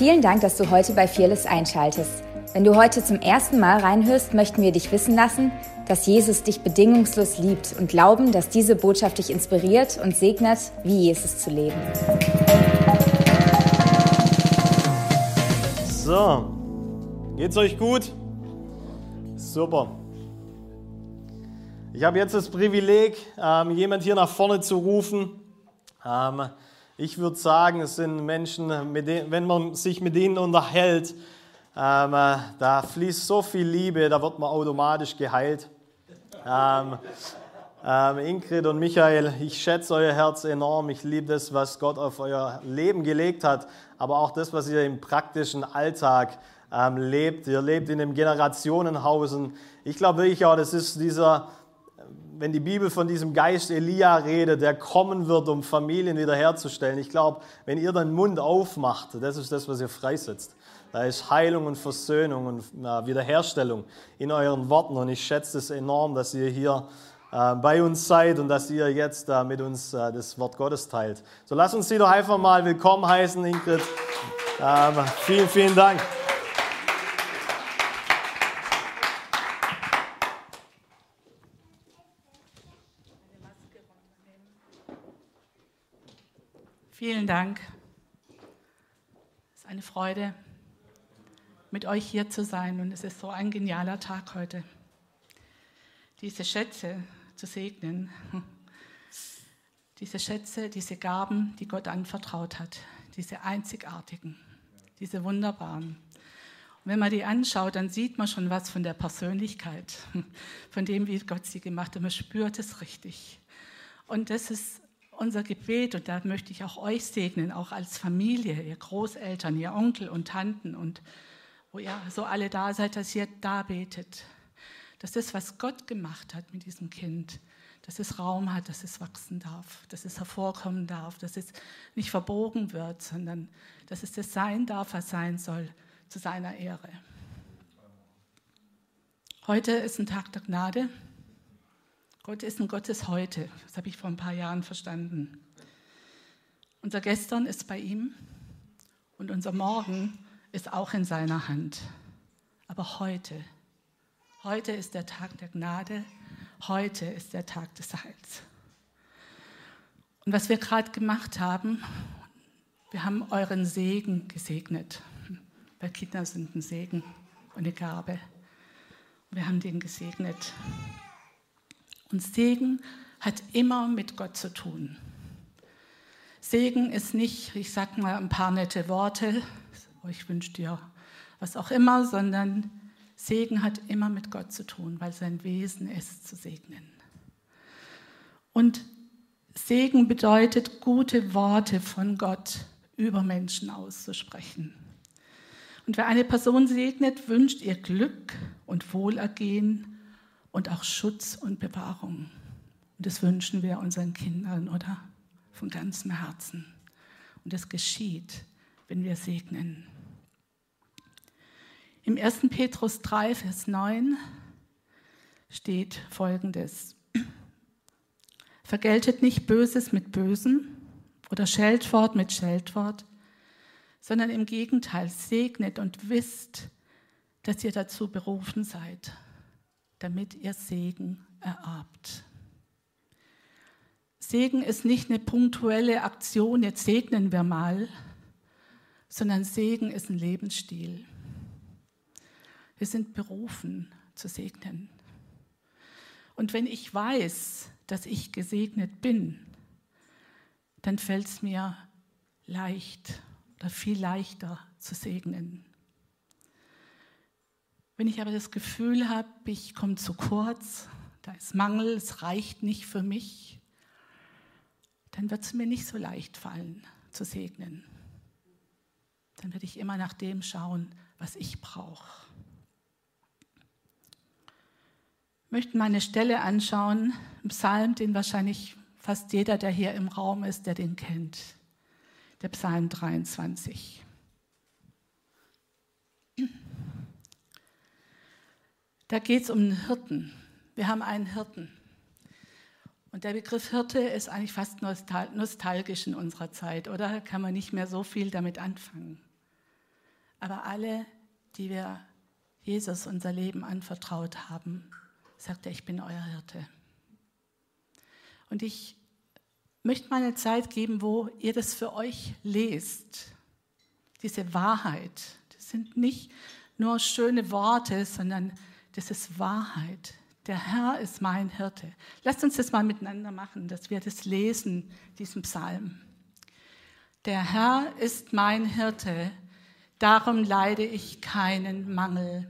Vielen Dank, dass du heute bei Fearless einschaltest. Wenn du heute zum ersten Mal reinhörst, möchten wir dich wissen lassen, dass Jesus dich bedingungslos liebt und glauben, dass diese Botschaft dich inspiriert und segnet, wie Jesus zu leben. So, geht's euch gut? Super. Ich habe jetzt das Privileg, ähm, jemand hier nach vorne zu rufen. Ähm, ich würde sagen, es sind Menschen, denen, wenn man sich mit ihnen unterhält, ähm, äh, da fließt so viel Liebe, da wird man automatisch geheilt. Ähm, ähm, Ingrid und Michael, ich schätze euer Herz enorm. Ich liebe das, was Gott auf euer Leben gelegt hat, aber auch das, was ihr im praktischen Alltag ähm, lebt. Ihr lebt in einem Generationenhaus. Und ich glaube wirklich auch, das ist dieser, wenn die Bibel von diesem Geist Elia redet, der kommen wird, um Familien wiederherzustellen. Ich glaube, wenn ihr den Mund aufmacht, das ist das, was ihr freisetzt. Da ist Heilung und Versöhnung und Wiederherstellung in euren Worten. Und ich schätze es enorm, dass ihr hier äh, bei uns seid und dass ihr jetzt äh, mit uns äh, das Wort Gottes teilt. So lasst uns sie doch einfach mal willkommen heißen, Ingrid. Ähm, vielen, vielen Dank. Vielen Dank. Es ist eine Freude mit euch hier zu sein. Und es ist so ein genialer Tag heute, diese Schätze zu segnen. Diese Schätze, diese Gaben, die Gott anvertraut hat, diese einzigartigen, diese wunderbaren. Und wenn man die anschaut, dann sieht man schon was von der Persönlichkeit, von dem, wie Gott sie gemacht hat. Man spürt es richtig. Und das ist unser Gebet und da möchte ich auch euch segnen, auch als Familie, ihr Großeltern, ihr Onkel und Tanten und wo ihr so alle da seid, dass ihr da betet. Dass das, was Gott gemacht hat mit diesem Kind, dass es Raum hat, dass es wachsen darf, dass es hervorkommen darf, dass es nicht verbogen wird, sondern dass es das sein darf, was sein soll, zu seiner Ehre. Heute ist ein Tag der Gnade. Gott ist ein Gottes Heute. Das habe ich vor ein paar Jahren verstanden. Unser Gestern ist bei ihm und unser Morgen ist auch in seiner Hand. Aber heute, heute ist der Tag der Gnade, heute ist der Tag des Heils. Und was wir gerade gemacht haben, wir haben euren Segen gesegnet. Weil Kinder sind ein Segen und eine Gabe. Wir haben den gesegnet. Und Segen hat immer mit Gott zu tun. Segen ist nicht, ich sag mal ein paar nette Worte, ich wünsche dir was auch immer, sondern Segen hat immer mit Gott zu tun, weil sein Wesen ist zu segnen. Und Segen bedeutet, gute Worte von Gott über Menschen auszusprechen. Und wer eine Person segnet, wünscht ihr Glück und Wohlergehen und auch Schutz und Bewahrung. Und das wünschen wir unseren Kindern, oder? Von ganzem Herzen. Und es geschieht, wenn wir segnen. Im 1. Petrus 3, Vers 9 steht folgendes. Vergeltet nicht Böses mit Bösem oder Scheldwort mit Scheldwort, sondern im Gegenteil segnet und wisst, dass ihr dazu berufen seid, damit ihr Segen ererbt. Segen ist nicht eine punktuelle Aktion, jetzt segnen wir mal, sondern Segen ist ein Lebensstil. Wir sind berufen zu segnen. Und wenn ich weiß, dass ich gesegnet bin, dann fällt es mir leicht oder viel leichter zu segnen. Wenn ich aber das Gefühl habe, ich komme zu kurz, da ist Mangel, es reicht nicht für mich, dann wird es mir nicht so leicht fallen zu segnen. Dann werde ich immer nach dem schauen, was ich brauche. möchten mal eine Stelle anschauen, im Psalm, den wahrscheinlich fast jeder, der hier im Raum ist, der den kennt. Der Psalm 23. Da geht es um einen Hirten. Wir haben einen Hirten. Und der Begriff Hirte ist eigentlich fast nostalgisch in unserer Zeit, oder? Kann man nicht mehr so viel damit anfangen. Aber alle, die wir Jesus unser Leben anvertraut haben, sagt er, ich bin euer Hirte. Und ich möchte mal eine Zeit geben, wo ihr das für euch lest. Diese Wahrheit. Das sind nicht nur schöne Worte, sondern das ist Wahrheit. Der Herr ist mein Hirte. Lasst uns das mal miteinander machen, dass wir das lesen, diesen Psalm. Der Herr ist mein Hirte, darum leide ich keinen Mangel.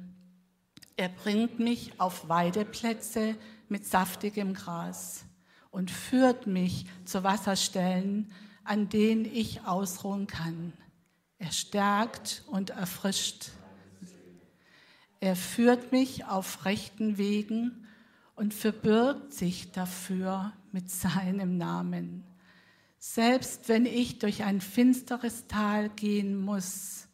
Er bringt mich auf Weideplätze mit saftigem Gras und führt mich zu Wasserstellen, an denen ich ausruhen kann. Er stärkt und erfrischt. Er führt mich auf rechten Wegen und verbirgt sich dafür mit seinem Namen. Selbst wenn ich durch ein finsteres Tal gehen muss,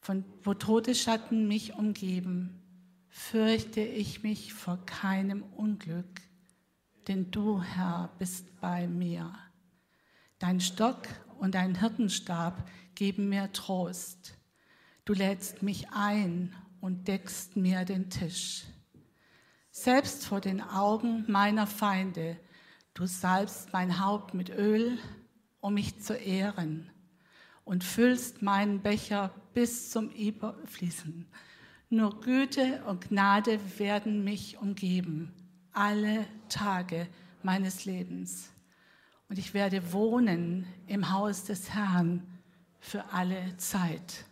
von wo Todesschatten mich umgeben, fürchte ich mich vor keinem Unglück, denn du, Herr, bist bei mir. Dein Stock und dein Hirtenstab geben mir Trost. Du lädst mich ein und deckst mir den Tisch. Selbst vor den Augen meiner Feinde, du salbst mein Haupt mit Öl, um mich zu ehren und füllst meinen Becher bis zum Überfließen. Nur Güte und Gnade werden mich umgeben, alle Tage meines Lebens. Und ich werde wohnen im Haus des Herrn für alle Zeit.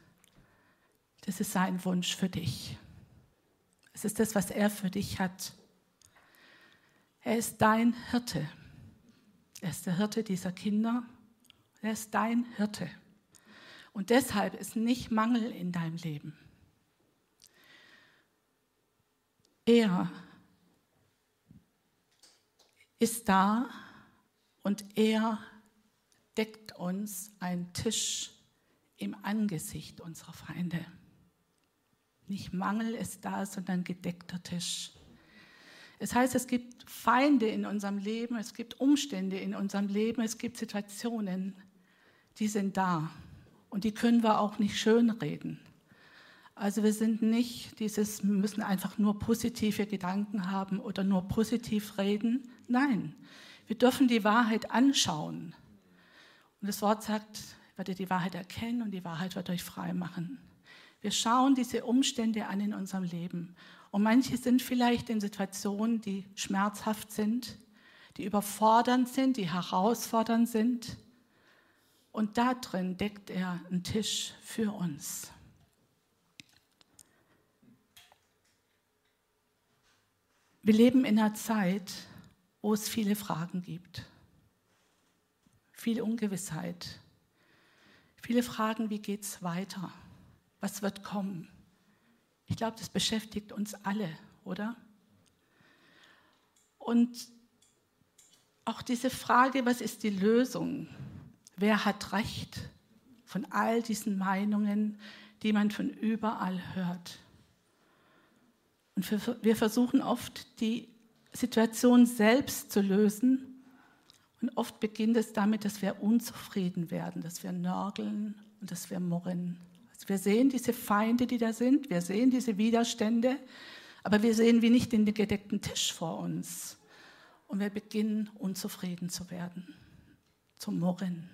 Das ist sein Wunsch für dich. Es ist das, was er für dich hat. Er ist dein Hirte. Er ist der Hirte dieser Kinder er ist dein Hirte. Und deshalb ist nicht Mangel in deinem Leben. Er ist da und er deckt uns einen Tisch im Angesicht unserer Feinde. Nicht Mangel ist da, sondern gedeckter Tisch. Es heißt, es gibt Feinde in unserem Leben, es gibt Umstände in unserem Leben, es gibt Situationen, die sind da. Und die können wir auch nicht schönreden. Also wir sind nicht dieses, wir müssen einfach nur positive Gedanken haben oder nur positiv reden. Nein, wir dürfen die Wahrheit anschauen. Und das Wort sagt, werdet die Wahrheit erkennen und die Wahrheit wird euch frei machen. Wir schauen diese Umstände an in unserem Leben. Und manche sind vielleicht in Situationen, die schmerzhaft sind, die überfordernd sind, die herausfordernd sind. Und da drin deckt er einen Tisch für uns. Wir leben in einer Zeit, wo es viele Fragen gibt, viel Ungewissheit, viele Fragen, wie geht es weiter, was wird kommen. Ich glaube, das beschäftigt uns alle, oder? Und auch diese Frage, was ist die Lösung? Wer hat Recht von all diesen Meinungen, die man von überall hört? Und wir versuchen oft, die Situation selbst zu lösen. Und oft beginnt es damit, dass wir unzufrieden werden, dass wir nörgeln und dass wir murren. Wir sehen diese Feinde, die da sind, wir sehen diese Widerstände, aber wir sehen wie nicht den gedeckten Tisch vor uns. Und wir beginnen unzufrieden zu werden, zu murren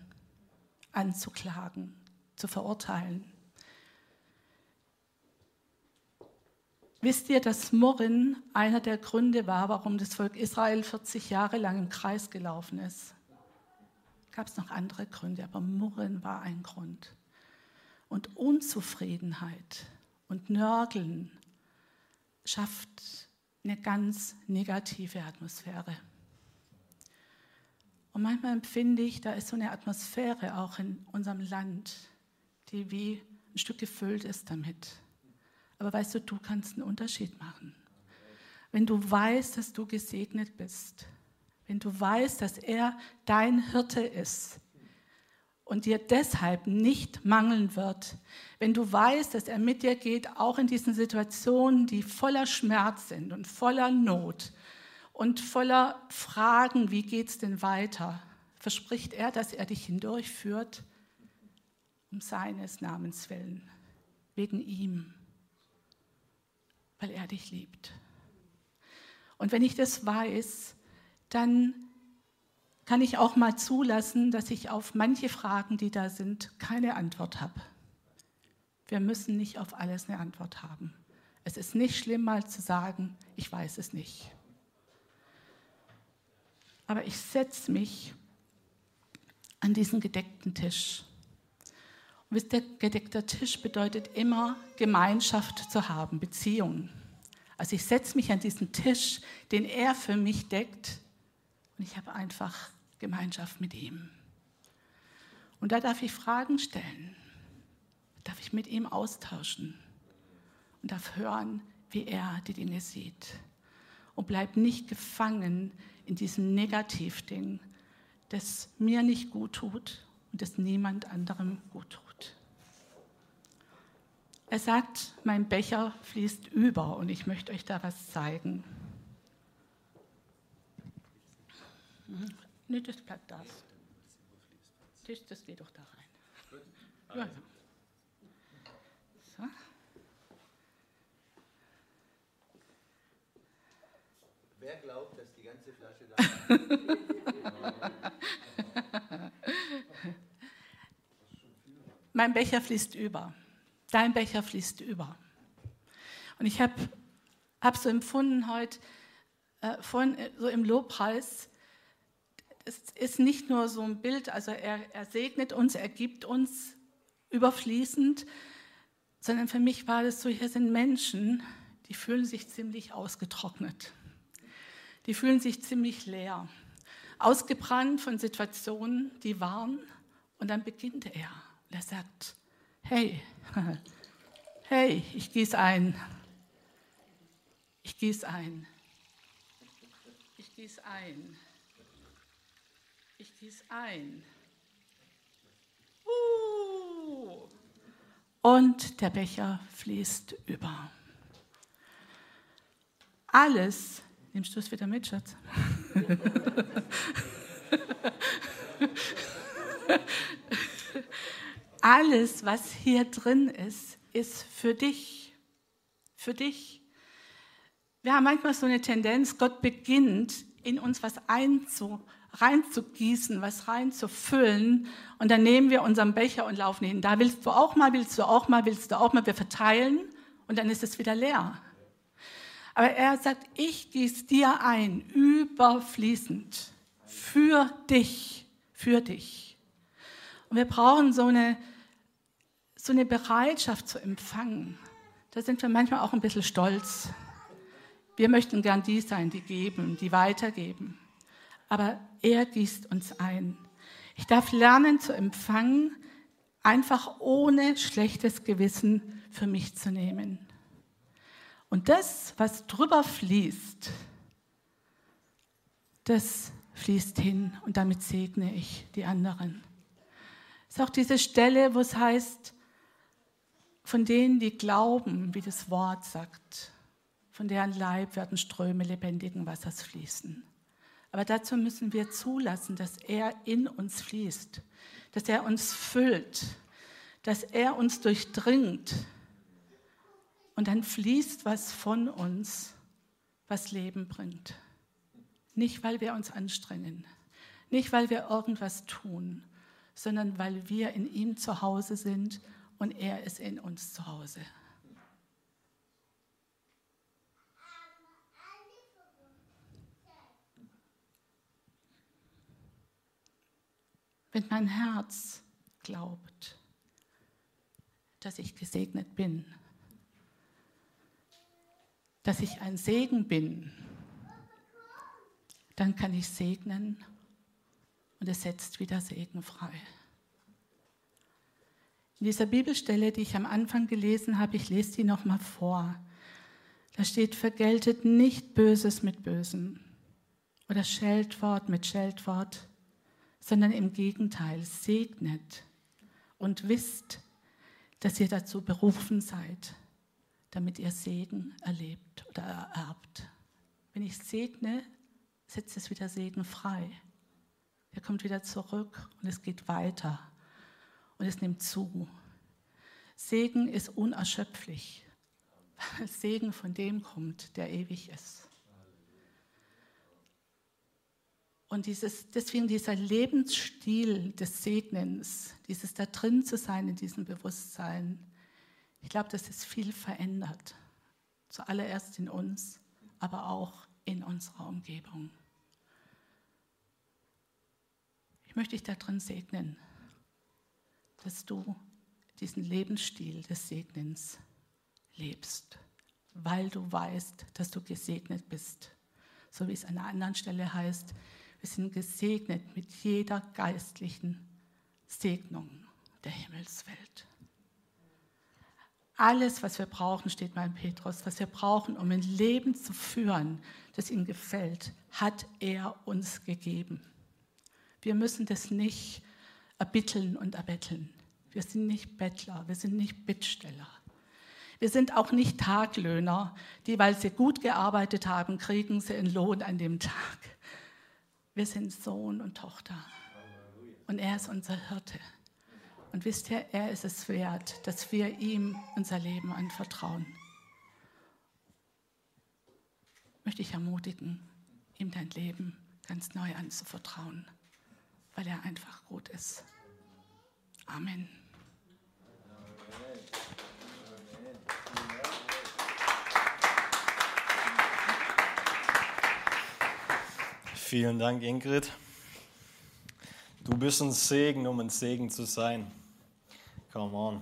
anzuklagen, zu verurteilen. Wisst ihr, dass Murren einer der Gründe war, warum das Volk Israel 40 Jahre lang im Kreis gelaufen ist? Gab es noch andere Gründe, aber Murren war ein Grund. Und Unzufriedenheit und Nörgeln schafft eine ganz negative Atmosphäre. Und manchmal empfinde ich, da ist so eine Atmosphäre auch in unserem Land, die wie ein Stück gefüllt ist damit. Aber weißt du, du kannst einen Unterschied machen. Wenn du weißt, dass du gesegnet bist, wenn du weißt, dass er dein Hirte ist und dir deshalb nicht mangeln wird, wenn du weißt, dass er mit dir geht, auch in diesen Situationen, die voller Schmerz sind und voller Not, und voller Fragen, wie geht es denn weiter, verspricht er, dass er dich hindurchführt, um seines Namens willen. wegen ihm, weil er dich liebt. Und wenn ich das weiß, dann kann ich auch mal zulassen, dass ich auf manche Fragen, die da sind, keine Antwort habe. Wir müssen nicht auf alles eine Antwort haben. Es ist nicht schlimm, mal zu sagen, ich weiß es nicht. Aber ich setze mich an diesen gedeckten Tisch. Und der gedeckter Tisch bedeutet immer Gemeinschaft zu haben, Beziehung. Also ich setze mich an diesen Tisch, den er für mich deckt, und ich habe einfach Gemeinschaft mit ihm. Und da darf ich Fragen stellen, darf ich mit ihm austauschen und darf hören, wie er die Dinge sieht. Und bleib nicht gefangen in diesem Negativding, das mir nicht gut tut und das niemand anderem gut tut. Er sagt, mein Becher fließt über und ich möchte euch da was zeigen. Nee, das bleibt da. Das, das geht doch da rein. Ja. So. Wer glaubt, dass die ganze Flasche da Mein Becher fließt über. Dein Becher fließt über. Und ich habe hab so empfunden heute, äh, vorhin äh, so im Lobpreis, es ist nicht nur so ein Bild, also er, er segnet uns, er gibt uns überfließend, sondern für mich war das so, hier sind Menschen, die fühlen sich ziemlich ausgetrocknet die fühlen sich ziemlich leer, ausgebrannt von Situationen, die waren. Und dann beginnt er. Und er sagt, hey, hey, ich gieße ein. Ich gieße ein. Ich gieße ein. Ich gieße ein. Uh. Und der Becher fließt über. Alles Nimmst du es wieder mit, Schatz? Alles, was hier drin ist, ist für dich. Für dich. Wir haben manchmal so eine Tendenz, Gott beginnt in uns was einzu, reinzugießen, was reinzufüllen. Und dann nehmen wir unseren Becher und laufen hin. Da willst du auch mal, willst du auch mal, willst du auch mal. Wir verteilen und dann ist es wieder leer. Aber er sagt, ich gieße dir ein, überfließend, für dich, für dich. Und wir brauchen so eine, so eine Bereitschaft zu empfangen. Da sind wir manchmal auch ein bisschen stolz. Wir möchten gern die sein, die geben, die weitergeben. Aber er gießt uns ein. Ich darf lernen zu empfangen, einfach ohne schlechtes Gewissen für mich zu nehmen. Und das, was drüber fließt, das fließt hin und damit segne ich die anderen. Es ist auch diese Stelle, wo es heißt, von denen, die glauben, wie das Wort sagt, von deren Leib werden Ströme lebendigen Wassers fließen. Aber dazu müssen wir zulassen, dass er in uns fließt, dass er uns füllt, dass er uns durchdringt, und dann fließt was von uns, was Leben bringt. Nicht, weil wir uns anstrengen, nicht, weil wir irgendwas tun, sondern weil wir in ihm zu Hause sind und er ist in uns zu Hause. Wenn mein Herz glaubt, dass ich gesegnet bin, dass ich ein Segen bin, dann kann ich segnen und es setzt wieder Segen frei. In dieser Bibelstelle, die ich am Anfang gelesen habe, ich lese die nochmal vor. Da steht, vergeltet nicht Böses mit Bösem oder Scheldwort mit Scheldwort, sondern im Gegenteil, segnet und wisst, dass ihr dazu berufen seid, damit ihr Segen erlebt oder ererbt. Wenn ich segne, setzt es wieder Segen frei. Er kommt wieder zurück und es geht weiter und es nimmt zu. Segen ist unerschöpflich, weil Segen von dem kommt, der ewig ist. Und dieses, deswegen dieser Lebensstil des Segnens, dieses da drin zu sein in diesem Bewusstsein, ich glaube, das ist viel verändert. Zuallererst in uns, aber auch in unserer Umgebung. Ich möchte dich da drin segnen, dass du diesen Lebensstil des Segnens lebst, weil du weißt, dass du gesegnet bist. So wie es an einer anderen Stelle heißt, wir sind gesegnet mit jeder geistlichen Segnung der Himmelswelt. Alles, was wir brauchen, steht mal in Petrus, was wir brauchen, um ein Leben zu führen, das ihm gefällt, hat er uns gegeben. Wir müssen das nicht erbitteln und erbetteln. Wir sind nicht Bettler, wir sind nicht Bittsteller. Wir sind auch nicht Taglöhner, die, weil sie gut gearbeitet haben, kriegen sie einen Lohn an dem Tag. Wir sind Sohn und Tochter. Und er ist unser Hirte. Und wisst ihr, er ist es wert, dass wir ihm unser Leben anvertrauen. Möchte ich ermutigen, ihm dein Leben ganz neu anzuvertrauen, weil er einfach gut ist. Amen. Vielen Dank, Ingrid. Du bist ein Segen, um ein Segen zu sein. Come on.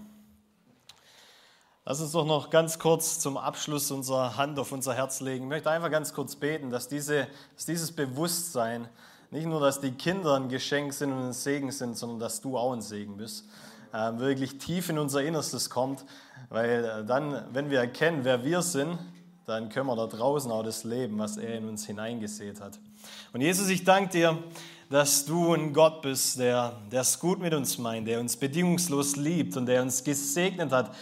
Lass uns doch noch ganz kurz zum Abschluss unsere Hand auf unser Herz legen. Ich möchte einfach ganz kurz beten, dass, diese, dass dieses Bewusstsein, nicht nur, dass die Kinder ein Geschenk sind und ein Segen sind, sondern dass du auch ein Segen bist, äh, wirklich tief in unser Innerstes kommt. Weil äh, dann, wenn wir erkennen, wer wir sind, dann können wir da draußen auch das Leben, was er in uns hineingesät hat. Und Jesus, ich danke dir, dass du ein Gott bist, der es gut mit uns meint, der uns bedingungslos liebt und der uns gesegnet hat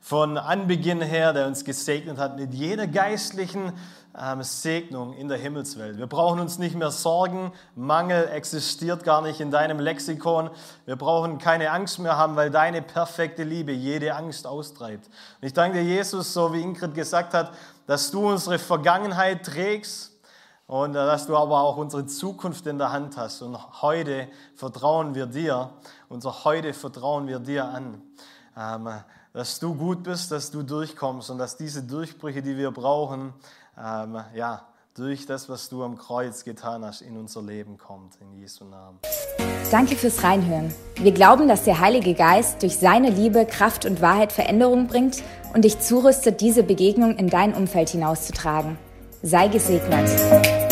von Anbeginn her, der uns gesegnet hat mit jeder geistlichen ähm, Segnung in der Himmelswelt. Wir brauchen uns nicht mehr sorgen, Mangel existiert gar nicht in deinem Lexikon. Wir brauchen keine Angst mehr haben, weil deine perfekte Liebe jede Angst austreibt. Und ich danke dir, Jesus, so wie Ingrid gesagt hat, dass du unsere Vergangenheit trägst und dass du aber auch unsere Zukunft in der Hand hast. Und heute vertrauen wir dir, unser Heute vertrauen wir dir an, ähm, dass du gut bist, dass du durchkommst und dass diese Durchbrüche, die wir brauchen, ähm, ja, durch das, was du am Kreuz getan hast, in unser Leben kommt. In Jesu Namen. Danke fürs Reinhören. Wir glauben, dass der Heilige Geist durch seine Liebe, Kraft und Wahrheit Veränderung bringt und dich zurüstet, diese Begegnung in dein Umfeld hinauszutragen. Sei gesegnet.